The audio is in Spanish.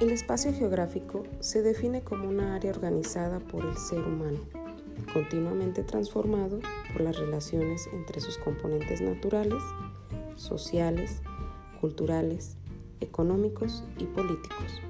El espacio geográfico se define como una área organizada por el ser humano, continuamente transformado por las relaciones entre sus componentes naturales, sociales, culturales, económicos y políticos.